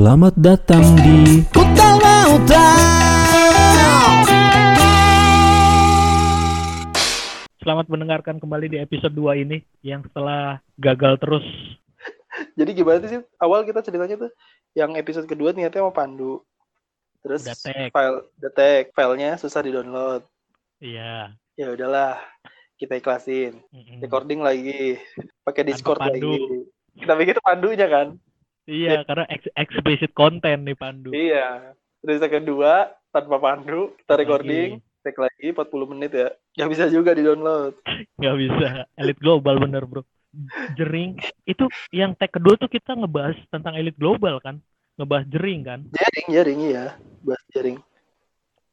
Selamat datang di Utama Selamat mendengarkan kembali di episode 2 ini yang setelah gagal terus. Jadi gimana sih awal kita ceritanya tuh yang episode kedua niatnya mau pandu. Terus tag. file tag, filenya susah di-download. Iya. Ya udahlah, kita ikhlasin. Mm-mm. Recording lagi, pakai Discord pandu. lagi. Kita bikin pandunya kan? Iya, karena ex- explicit content nih Pandu. Iya. Terus yang kedua tanpa pandu, kita Lagi. recording, tag lagi 40 menit ya. Gak bisa juga di-download. Nggak bisa. Elite global bener bro. Jering. Itu yang tag kedua tuh kita ngebahas tentang elite global kan. Ngebahas jering kan. Jaring, jaring iya. Bahas jaring.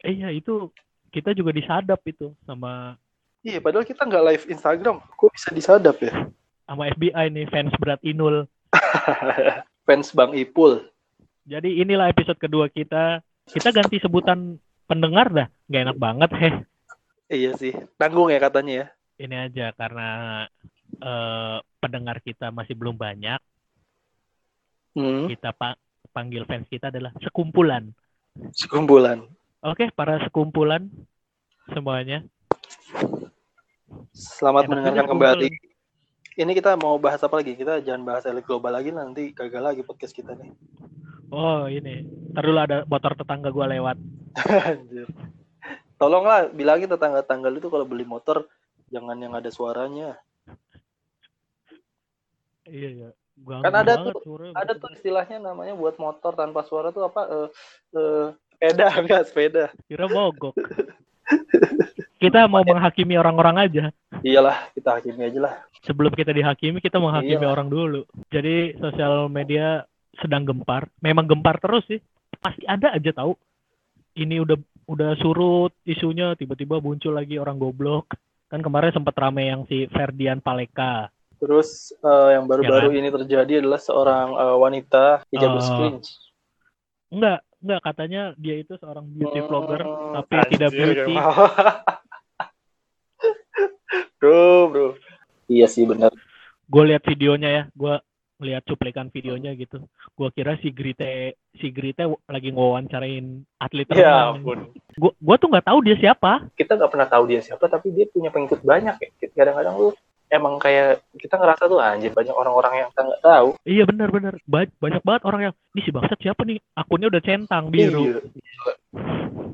Eh, iya itu kita juga disadap itu sama Iya, padahal kita nggak live Instagram. Kok bisa disadap ya? sama FBI nih fans berat Inul. Fans Bang Ipul. Jadi inilah episode kedua kita. Kita ganti sebutan pendengar dah. Nggak enak banget heh. Iya sih, tanggung ya katanya ya. ini aja karena eh, pendengar kita masih belum banyak, Hmm, kita pa- panggil fans kita adalah sekumpulan. sekumpulan. Oke, para sekumpulan semuanya. Selamat Enak mendengarkan kembali. Ini kita mau bahas apa lagi? Kita jangan bahas elit global lagi nanti gagal lagi podcast kita nih. Oh, ini. Ntar dulu ada motor tetangga gua lewat. Anjir. Tolonglah bilangin tetangga-tetangga lu tuh kalau beli motor jangan yang ada suaranya. Iya, iya. Ganggu Kan ada tuh- suaranya, Ada betul. tuh istilahnya namanya buat motor tanpa suara tuh apa? Eh, eh, sepeda enggak sepeda. Kira mogok. kita mau menghakimi orang-orang aja. Iyalah, kita hakimi aja lah. Sebelum kita dihakimi, kita menghakimi Iya. orang dulu. Jadi sosial media sedang gempar. Memang gempar terus sih. Pasti ada aja tahu. Ini udah udah surut isunya, tiba-tiba muncul lagi orang goblok. Kan kemarin sempat rame yang si Ferdian Paleka. Terus eh, yang baru-baru Ya ini terjadi adalah seorang eh, wanita hijab Eh, cringe. Enggak, enggak katanya dia itu seorang beauty vlogger Hmm, tapi tidak anjir, beauty. bro, bro. Iya sih benar. Gue lihat videonya ya, gue lihat cuplikan videonya gitu. Gue kira si Grite si Grite lagi ngewawancarain atlet Ya renang. Gue gua tuh nggak tahu dia siapa. Kita nggak pernah tahu dia siapa, tapi dia punya pengikut banyak ya. Kadang-kadang lu emang kayak kita ngerasa tuh anjir banyak orang-orang yang kita nggak tahu. Iya benar-benar Ba- banyak banget orang yang ini si bangsat siapa nih akunnya udah centang biru. Iya, gila.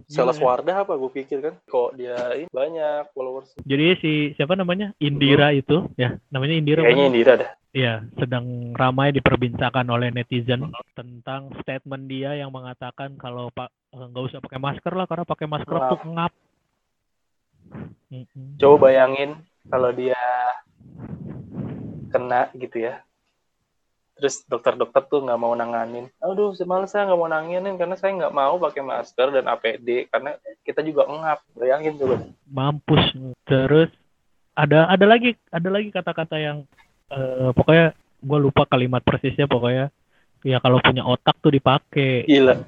Sales Wardah apa gue pikir kan? Kok dia ini banyak followers? Jadi si siapa namanya Indira itu ya namanya Indira. Kayaknya? Indira dah. Iya sedang ramai diperbincangkan oleh netizen tentang statement dia yang mengatakan kalau pak eh, nggak usah pakai masker lah karena pakai masker tuh ngap. Coba bayangin kalau dia kena gitu ya. Terus dokter-dokter tuh nggak mau nanganin. Aduh, semalas saya nggak mau nanganin karena saya nggak mau pakai masker dan APD karena kita juga ngap. Bayangin coba. mampus terus ada ada lagi ada lagi kata-kata yang eh, pokoknya gue lupa kalimat persisnya pokoknya ya kalau punya otak tuh dipakai Gila.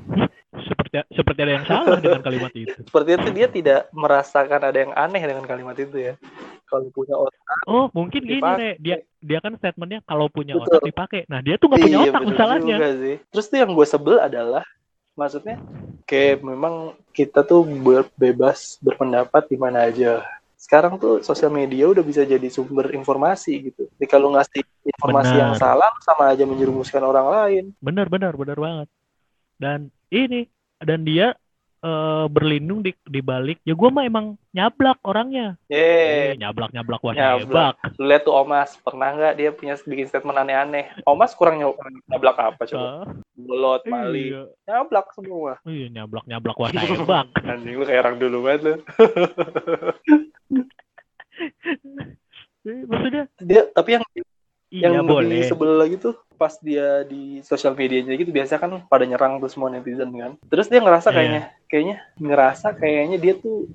seperti seperti ada yang salah dengan kalimat itu Seperti itu dia tidak merasakan ada yang aneh dengan kalimat itu ya. Kalau punya otak. oh mungkin gini Dipakai. Re. dia dia kan statementnya kalau punya Betul. otak dipakai nah dia tuh nggak punya Iya, otak bener masalahnya. Terus tuh yang gue sebel adalah maksudnya kayak memang kita tuh ber- bebas berpendapat di mana aja. Sekarang tuh sosial media udah bisa jadi sumber informasi gitu. Jadi kalau ngasih informasi Benar. yang salah sama aja menjerumuskan orang lain. benar benar benar banget dan ini dan dia eh, berlindung di di balik ya gue mah emang nyablak orangnya Yeay. eh, nyablak nyablak wah Nyablak. nyablak Lu lihat tuh Omas, pernah nggak dia punya bikin statement aneh-aneh? Omas kurang nyablak apa coba? Bolot, maling, iya. nyablak semua. Iya nyablak nyablak wah saya bak. Anjing lu kayak orang dulu banget lu. Eh, Maksudnya Dia tapi yang iya yang boleh. lebih sebel lagi tuh pas dia di sosial medianya gitu biasa kan pada nyerang tuh semua netizen kan terus dia ngerasa Iya. kayaknya kayaknya ngerasa kayaknya dia tuh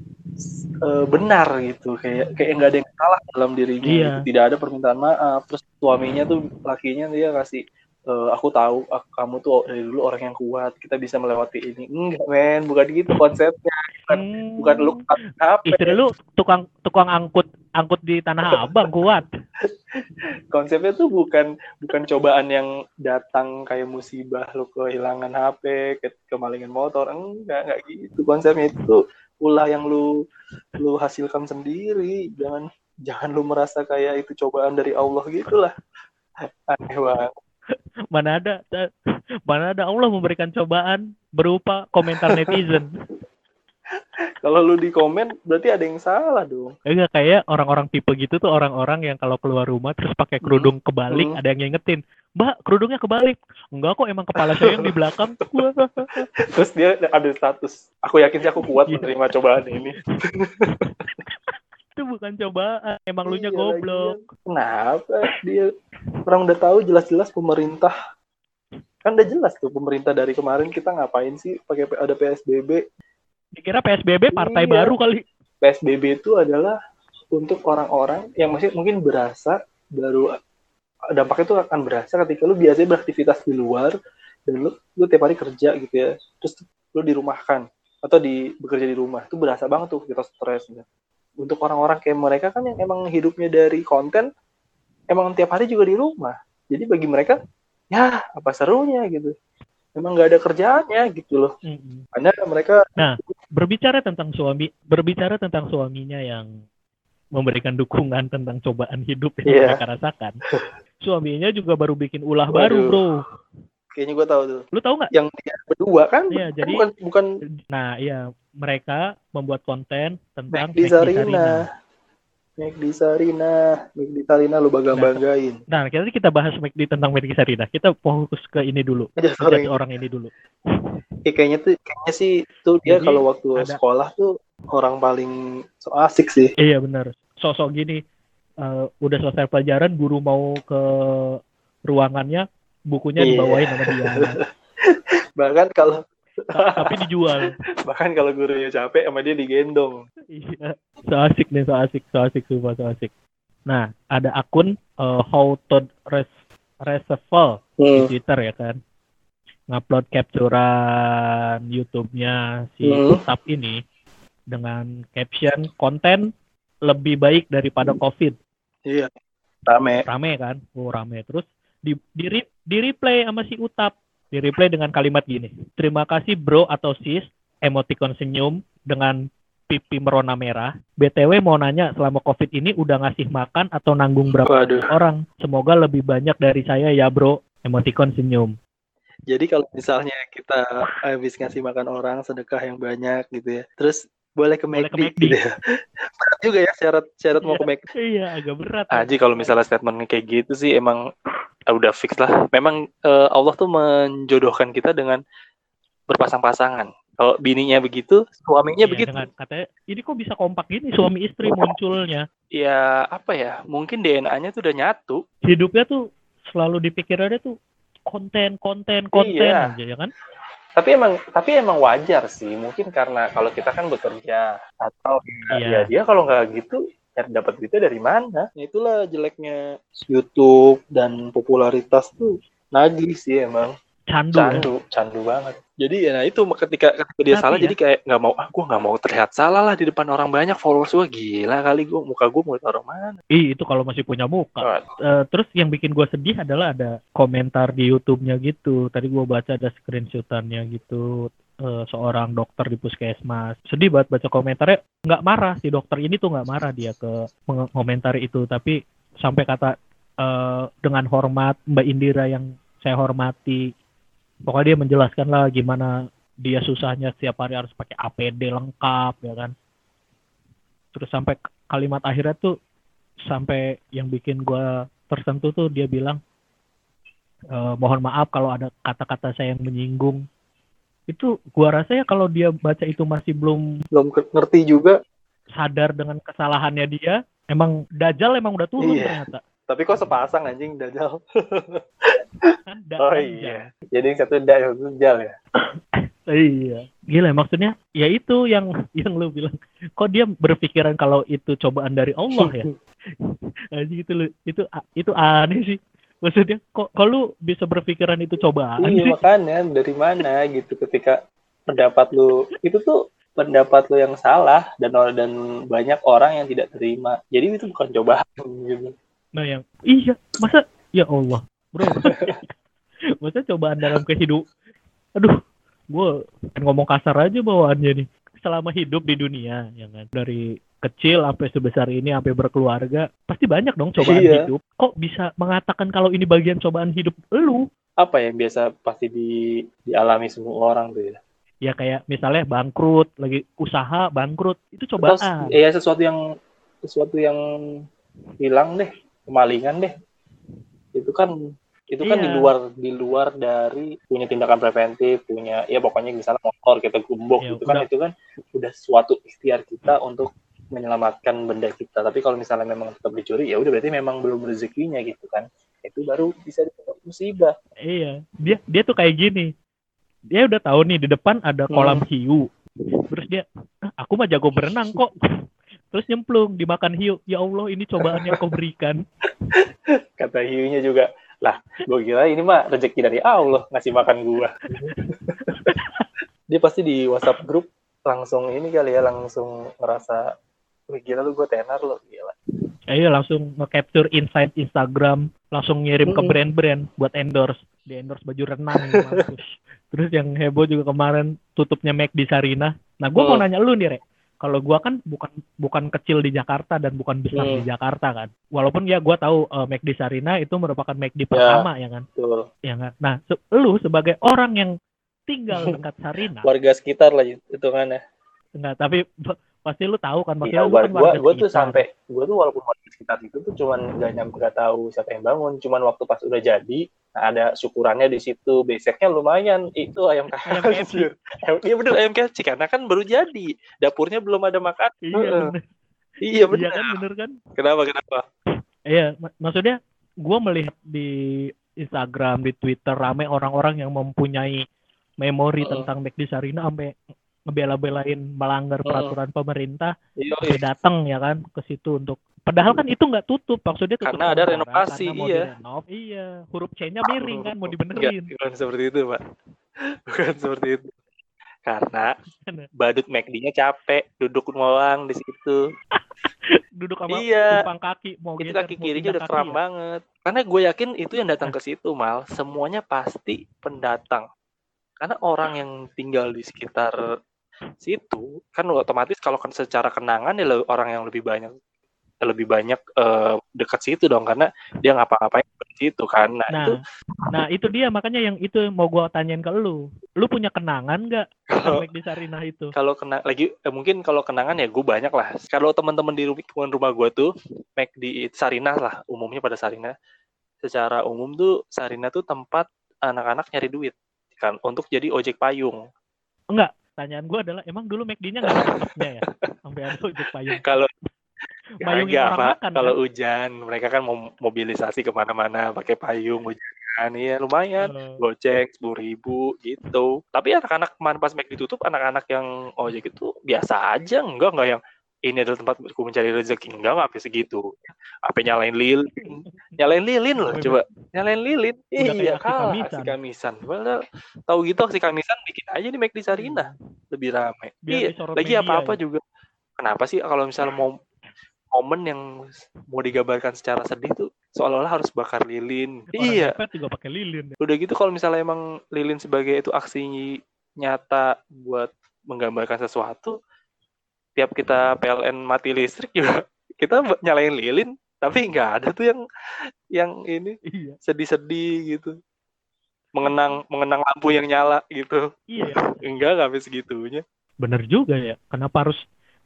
eh, benar gitu kayak kayak nggak ada yang salah dalam dirinya Iya. gitu. tidak ada permintaan maaf terus suaminya tuh lakinya dia kasih "Eh, aku tahu aku, kamu tuh dari dulu orang yang kuat kita bisa melewati ini. Enggak men bukan gitu konsepnya. Bukan Hmm. bukan lu apa Istri lu tukang tukang angkut angkut di Tanah Abang kuat. konsepnya tuh bukan bukan cobaan yang datang kayak musibah lu kehilangan HP ke kemalingan motor. Enggak enggak gitu konsepnya. Itu ulah yang lu lu hasilkan sendiri. Jangan jangan lu merasa kayak itu cobaan dari Allah gitu lah aneh banget Mana ada mana ada Allah memberikan cobaan berupa komentar netizen. kalau lu di komen berarti ada yang salah dong Enggak kayak orang-orang tipe gitu tuh orang-orang yang kalau keluar rumah terus pakai kerudung kebalik, Hmm. ada yang ngingetin, "Mbak, kerudungnya kebalik." Enggak kok, emang kepala saya yang di belakang. Terus dia ada status aku yakin sih aku kuat Iya. menerima cobaan ini itu bukan cobaan, emang lu nya Iya, goblok. lagian. Kenapa dia orang udah tahu jelas-jelas pemerintah kan udah jelas tuh pemerintah dari kemarin kita ngapain sih pakai ada PSBB Dikira PSBB partai Iya. baru kali. PSBB itu adalah untuk orang-orang yang masih mungkin berasa baru dampaknya itu akan berasa ketika lu biasanya beraktivitas di luar dan lu lu tiap hari kerja gitu ya terus lu dirumahkan atau di bekerja di rumah itu berasa banget tuh kita stres gitu. untuk orang-orang kayak mereka kan yang emang hidupnya dari konten emang tiap hari juga di rumah jadi bagi mereka ya apa serunya gitu emang nggak ada kerjaannya gitu loh Mm-mm. hanya mereka Berbicara tentang suami, berbicara tentang suaminya yang memberikan dukungan tentang cobaan hidup yang Iya. mereka rasakan. Suaminya juga baru bikin ulah Waduh. baru, Bro. kayaknya gue tahu tuh Lu tahu nggak? yang berdua kan Iya, jadi bukan bukan Nah, iya, mereka membuat konten tentang Make di McD Sarina. Di Sarina, lu bangga-banggain. Nah, kita kita bahas McD tentang McD Sarina. Kita fokus ke ini dulu. Aja Jadi orang ini dulu. eh, kayaknya tuh kayaknya sih tuh dia Jadi, kalau waktu ada- sekolah tuh orang paling so asik sih. Iya benar. Sosok gini, eh, udah selesai pelajaran, guru mau ke ruangannya, bukunya Iya. dibawain sama dia. Bahkan kalau Tapi dijual. bahkan kalau gurunya capek sama dia digendong. Iya. So asik nih, so asik, so asik, sumpah, so asik. Nah, ada akun eh, How to Res Reservoir Hmm. di Twitter ya kan. Ngupload capturean YouTube-nya si Hmm. Utap ini dengan caption konten lebih baik daripada COVID. Iya. Rame. rame kan oh rame terus di di, di replay sama si Utap di replay dengan kalimat gini terima kasih bro atau sis emoticon senyum dengan pipi merona merah btw mau nanya selama covid ini udah ngasih makan atau nanggung berapa Waduh. orang semoga lebih banyak dari saya ya bro emoticon senyum Jadi kalau misalnya kita habis ngasih makan orang sedekah yang banyak gitu ya. Terus boleh ke Boleh McD, ke McD. gitu ya. Berat juga ya syarat syarat mau ke McD. iya agak berat ya. Aji kalau misalnya statementnya kayak gitu sih emang udah fix lah. Memang eh, Allah tuh menjodohkan kita dengan berpasang-pasangan. Kalau bininya begitu, suaminya Iya, begitu. dengan katanya ini kok bisa kompak gini suami istri munculnya Ya apa ya? Mungkin DNA-nya tuh udah nyatu. hidupnya tuh selalu dipikirannya tuh konten konten konten Iya. aja ya kan Tapi emang tapi emang wajar sih. Mungkin karena kalau kita kan bekerja atau ya, Iya. ya dia kalau nggak gitu cari dapat duitnya dari mana? Nah, itulah jeleknya YouTube dan popularitas tuh nagih sih emang. candu, ya. candu candu banget jadi ya nah itu ketika ketika dia Tapi salah ya. jadi kayak nggak mau ah gue nggak mau terlihat salah lah di depan orang banyak followers gue gila kali gue muka gue mau taruh mana Ih, itu kalau masih punya muka. Eh, terus yang bikin gue sedih adalah ada komentar di YouTube-nya gitu. Tadi gue baca ada screenshotannya gitu. Eh, seorang dokter di puskesmas. Sedih banget baca komentarnya. Nggak marah si dokter ini tuh nggak marah dia ke mengomentari itu. Tapi sampai kata eh, dengan hormat Mbak Indira yang saya hormati. Pokoknya dia menjelaskan lah gimana dia susahnya setiap hari harus pakai APD lengkap ya kan. Terus sampai kalimat akhirnya tuh sampai yang bikin gua tersentuh tuh dia bilang "Eh, mohon maaf kalau ada kata-kata saya yang menyinggung itu gua rasa ya kalau dia baca itu masih belum belum ngerti juga. sadar dengan kesalahannya dia emang dajal emang udah turun Iya. ternyata. Tapi kok sepasang anjing dajal kan oh dajal. iya. Jadi yang satu dajal dajal ya? Iya. Gila maksudnya ya itu yang yang lu bilang. Kok dia berpikiran kalau itu cobaan dari Allah ya? Anjing itu itu itu aneh sih Maksudnya kok kalau bisa berpikiran itu cobaan iya sih? makanya dari mana gitu ketika pendapat lu itu tuh pendapat lu yang salah dan dan banyak orang yang tidak terima. Jadi itu bukan cobaan gitu. Nah yang iya masa ya Allah bro. Masa cobaan dalam kehidup aduh gue ngomong kasar aja bawaannya nih. Selama hidup di dunia ya kan? Dari kecil sampai sebesar ini sampai berkeluarga pasti banyak dong cobaan Iya. hidup. Kok bisa mengatakan kalau ini bagian cobaan hidup lu? Apa yang biasa pasti di dialami semua orang tuh ya? Ya kayak misalnya bangkrut lagi usaha bangkrut itu Terus, cobaan ya sesuatu yang sesuatu yang hilang deh kemalingan deh. Itu kan itu kan Iya. di luar di luar dari punya tindakan preventif punya ya pokoknya misalnya motor kita gembok Ya, gitu kan itu kan udah suatu ikhtiar kita untuk menyelamatkan benda kita tapi kalau misalnya memang tetap dicuri ya udah berarti memang belum rezekinya gitu kan itu baru bisa disebut musibah Iya, dia dia tuh kayak gini. Dia udah tahu nih di depan ada Hmm. kolam hiu. Terus dia, "Ah, aku mah jago berenang kok. Terus nyemplung dimakan hiu. Ya Allah, ini cobaan yang kau berikan. kata hiunya juga lah gue kira ini mah rezeki dari Allah ngasih makan gua dia pasti di WhatsApp grup langsung ini kali ya langsung ngerasa wih gila lu gue tenar lo gila Eh, iya langsung nge-capture insight Instagram, langsung ngirim ke Mm-mm. brand-brand buat endorse. Di endorse baju renang. Terus yang heboh juga kemarin tutupnya Mac di Sarina. Nah, gua mau Hmm. nanya lu nih, Rek. Kalau gua kan bukan bukan kecil di Jakarta dan bukan besar Hmm. di Jakarta kan. Walaupun ya gua tahu eh, McD Sarina itu merupakan McD pertama ya kan. betul Ya kan. Nah, se- lu sebagai orang yang tinggal dekat Sarina, warga sekitar lah itu kan ya enggak, tapi pasti lu tahu kan iya maksudnya lu gua kan gua, gua tuh sampai gua tuh walaupun warga sekitar itu tuh cuman nggak nyampe nggak tahu siapa yang bangun. Cuman waktu pas udah jadi nah ada syukurannya di situ. Beseknya lumayan. Itu ayam KFC iya bener ayam KFC karena kan baru jadi. Dapurnya belum ada makan Iya, Heeh. bener. iya Iya bener. kan, bener kan? kenapa kenapa? Iya, mak- maksudnya gue melihat di Instagram, di Twitter rame orang-orang yang mempunyai memori Heeh. tentang McD Sarina sampai ngebela-belain melanggar Heeh. peraturan pemerintah, iya datang ya kan ke situ untuk padahal kan itu nggak tutup maksudnya tutup Karena ada sementara, renovasi, karena mau iya. direnov. iya huruf C-nya miring kan mau Enggak, dibenerin bukan seperti itu, Pak. Bukan seperti itu. Karena badut McD-nya capek, duduk doang di situ. duduk sama Iya. tumpang kaki mau Itu geser, kaki kirinya udah kram ya. banget. Karena gue yakin itu yang datang ke situ, Mal, semuanya pasti pendatang. Karena orang yang tinggal di sekitar situ, kan otomatis kalau kan secara kenangan ya orang yang lebih banyak lebih banyak eh, dekat situ dong karena dia ngapa-ngapain di situ kan. Nah, Nah, itu nah itu dia makanya yang itu mau gua tanyain ke lu. Lu punya kenangan nggak sama McD Sarina itu? kalau kena lagi eh, mungkin kalau kenangan ya gue banyak lah kalau teman-teman di lingkungan rumah gue tuh make di Sarina lah umumnya pada Sarina secara umum tuh Sarina tuh tempat anak-anak nyari duit kan untuk jadi ojek payung Enggak, pertanyaan gua adalah emang dulu McD-nya nggak ada ya? Sampai ada ojek payung. kalau Payung orang Pak. makan, kalau kan? hujan mereka kan mau mobilisasi ke mana-mana pakai payung hujan iya lumayan Eh, gocek sepuluh ribu gitu tapi anak-anak kemarin pas make ditutup anak-anak yang ojek itu biasa aja enggak enggak yang ini adalah tempatku mencari rezeki. Enggak sampai segitu. Apa nyalain lilin? Nyalain lilin loh coba. Nyalain lilin? Udah iya kalah kamisan. aksi kamisan padahal tahu gitu aksi kamisan bikin aja di make di Sarina. Lebih rame. Biar iya lagi media apa-apa ya. juga. Kenapa sih kalau misalnya mau momen yang mau digambarkan secara sedih tuh seolah-olah harus bakar lilin? Orang iya. juga pakai lilin. ya. udah gitu kalau misalnya emang lilin sebagai itu aksi nyata buat menggambarkan sesuatu tiap kita PLN mati listrik juga kita nyalain lilin tapi nggak ada tuh yang yang ini Iya, sedih-sedih gitu mengenang mengenang lampu yang nyala gitu iya. enggak nggak habis segitunya Bener juga ya. Kenapa harus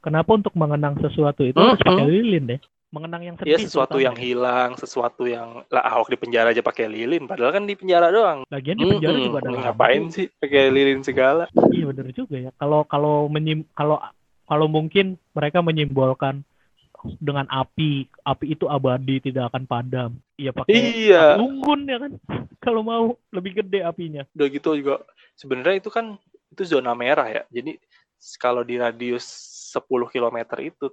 kenapa untuk mengenang sesuatu itu Hmm, harus pakai hmm. lilin deh? Mengenang yang sedih. ya sesuatu yang ya. hilang sesuatu yang lah Ahok di penjara aja pakai lilin padahal kan di penjara doang Lagian di penjara Mm-mm, juga ada lampu. ngapain sih pakai lilin segala Iya bener juga ya. Kalau kalau menyim kalau kalau mungkin mereka menyimbolkan dengan api, api itu abadi tidak akan padam. Iya pakai iya unggun ya kan. Kalau mau lebih gede apinya. udah gitu juga sebenarnya itu kan itu zona merah ya jadi kalau di radius 10 km itu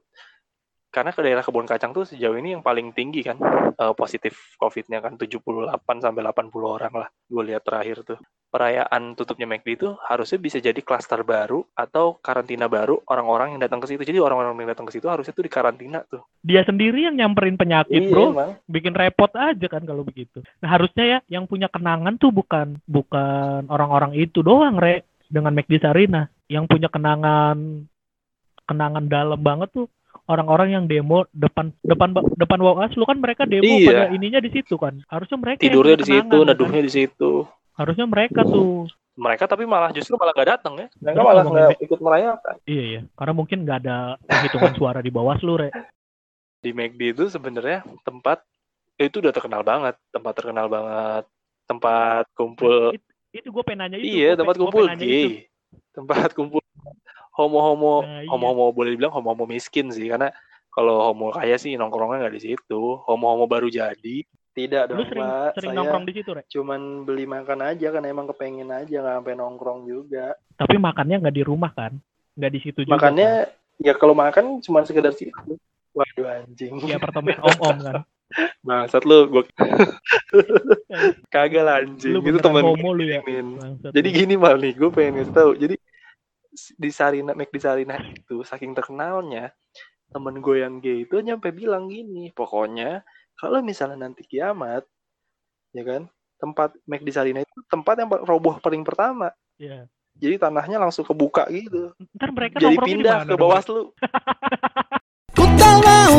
karena ke daerah kebun kacang tuh sejauh ini yang paling tinggi kan eh, positif COVID-nya kan 78 sampai 80 orang lah gue lihat terakhir tuh perayaan tutupnya McD itu harusnya bisa jadi klaster baru atau karantina baru orang-orang yang datang ke situ jadi orang-orang yang datang ke situ harusnya tuh dikarantina tuh Dia sendiri yang nyamperin penyakit, iya Bro. emang Bikin repot aja kan kalau begitu. Nah, harusnya ya yang punya kenangan tuh bukan bukan orang-orang itu doang, Re, dengan McD Sarina. Yang punya kenangan kenangan dalam banget tuh orang-orang yang demo depan depan depan Bawaslu kan mereka demo Iya. pada ininya di situ kan. Harusnya mereka tidurnya di situ kan? neduhnya di situ Harusnya mereka tuh. mereka tapi malah justru malah gak datang ya mereka Terus malah nggak ikut merayakan Iya ya, karena mungkin nggak ada penghitungan suara di Bawaslu, Re. di McD itu sebenarnya tempat itu udah terkenal banget tempat terkenal banget tempat kumpul It- itu gue pengen nanya itu. iya gua tempat kumpul itu. gay tempat kumpul homo-homo Nah, iya. homo-homo boleh dibilang homo-homo miskin sih karena kalau homo kaya sih nongkrongnya nggak di situ homo-homo baru jadi tidak Lu dong sering pak sering saya nongkrong di situ, Re. cuman beli makan aja kan emang kepengen aja nggak sampai nongkrong juga Tapi makannya nggak di rumah kan? Nggak di situ juga. makannya ya kalau makan cuma sekedar situ waduh anjing kan? di apartemen om-om kan. bangsat lu gua kagak lah anjing Lu itu temen homo lu ya. Bangsat Jadi lu. gini mal nih, gue pengen ngasih tahu. Jadi di Sarina, Mac di Sarina itu saking terkenalnya, temen gue yang gay itu nyampe bilang gini, pokoknya kalau misalnya nanti kiamat, ya kan, tempat Mac di Sarina itu tempat yang roboh paling pertama. Iya. Jadi tanahnya langsung kebuka gitu. Ntar mereka Jadi pindah ke dong? Bawaslu. Ku tak mau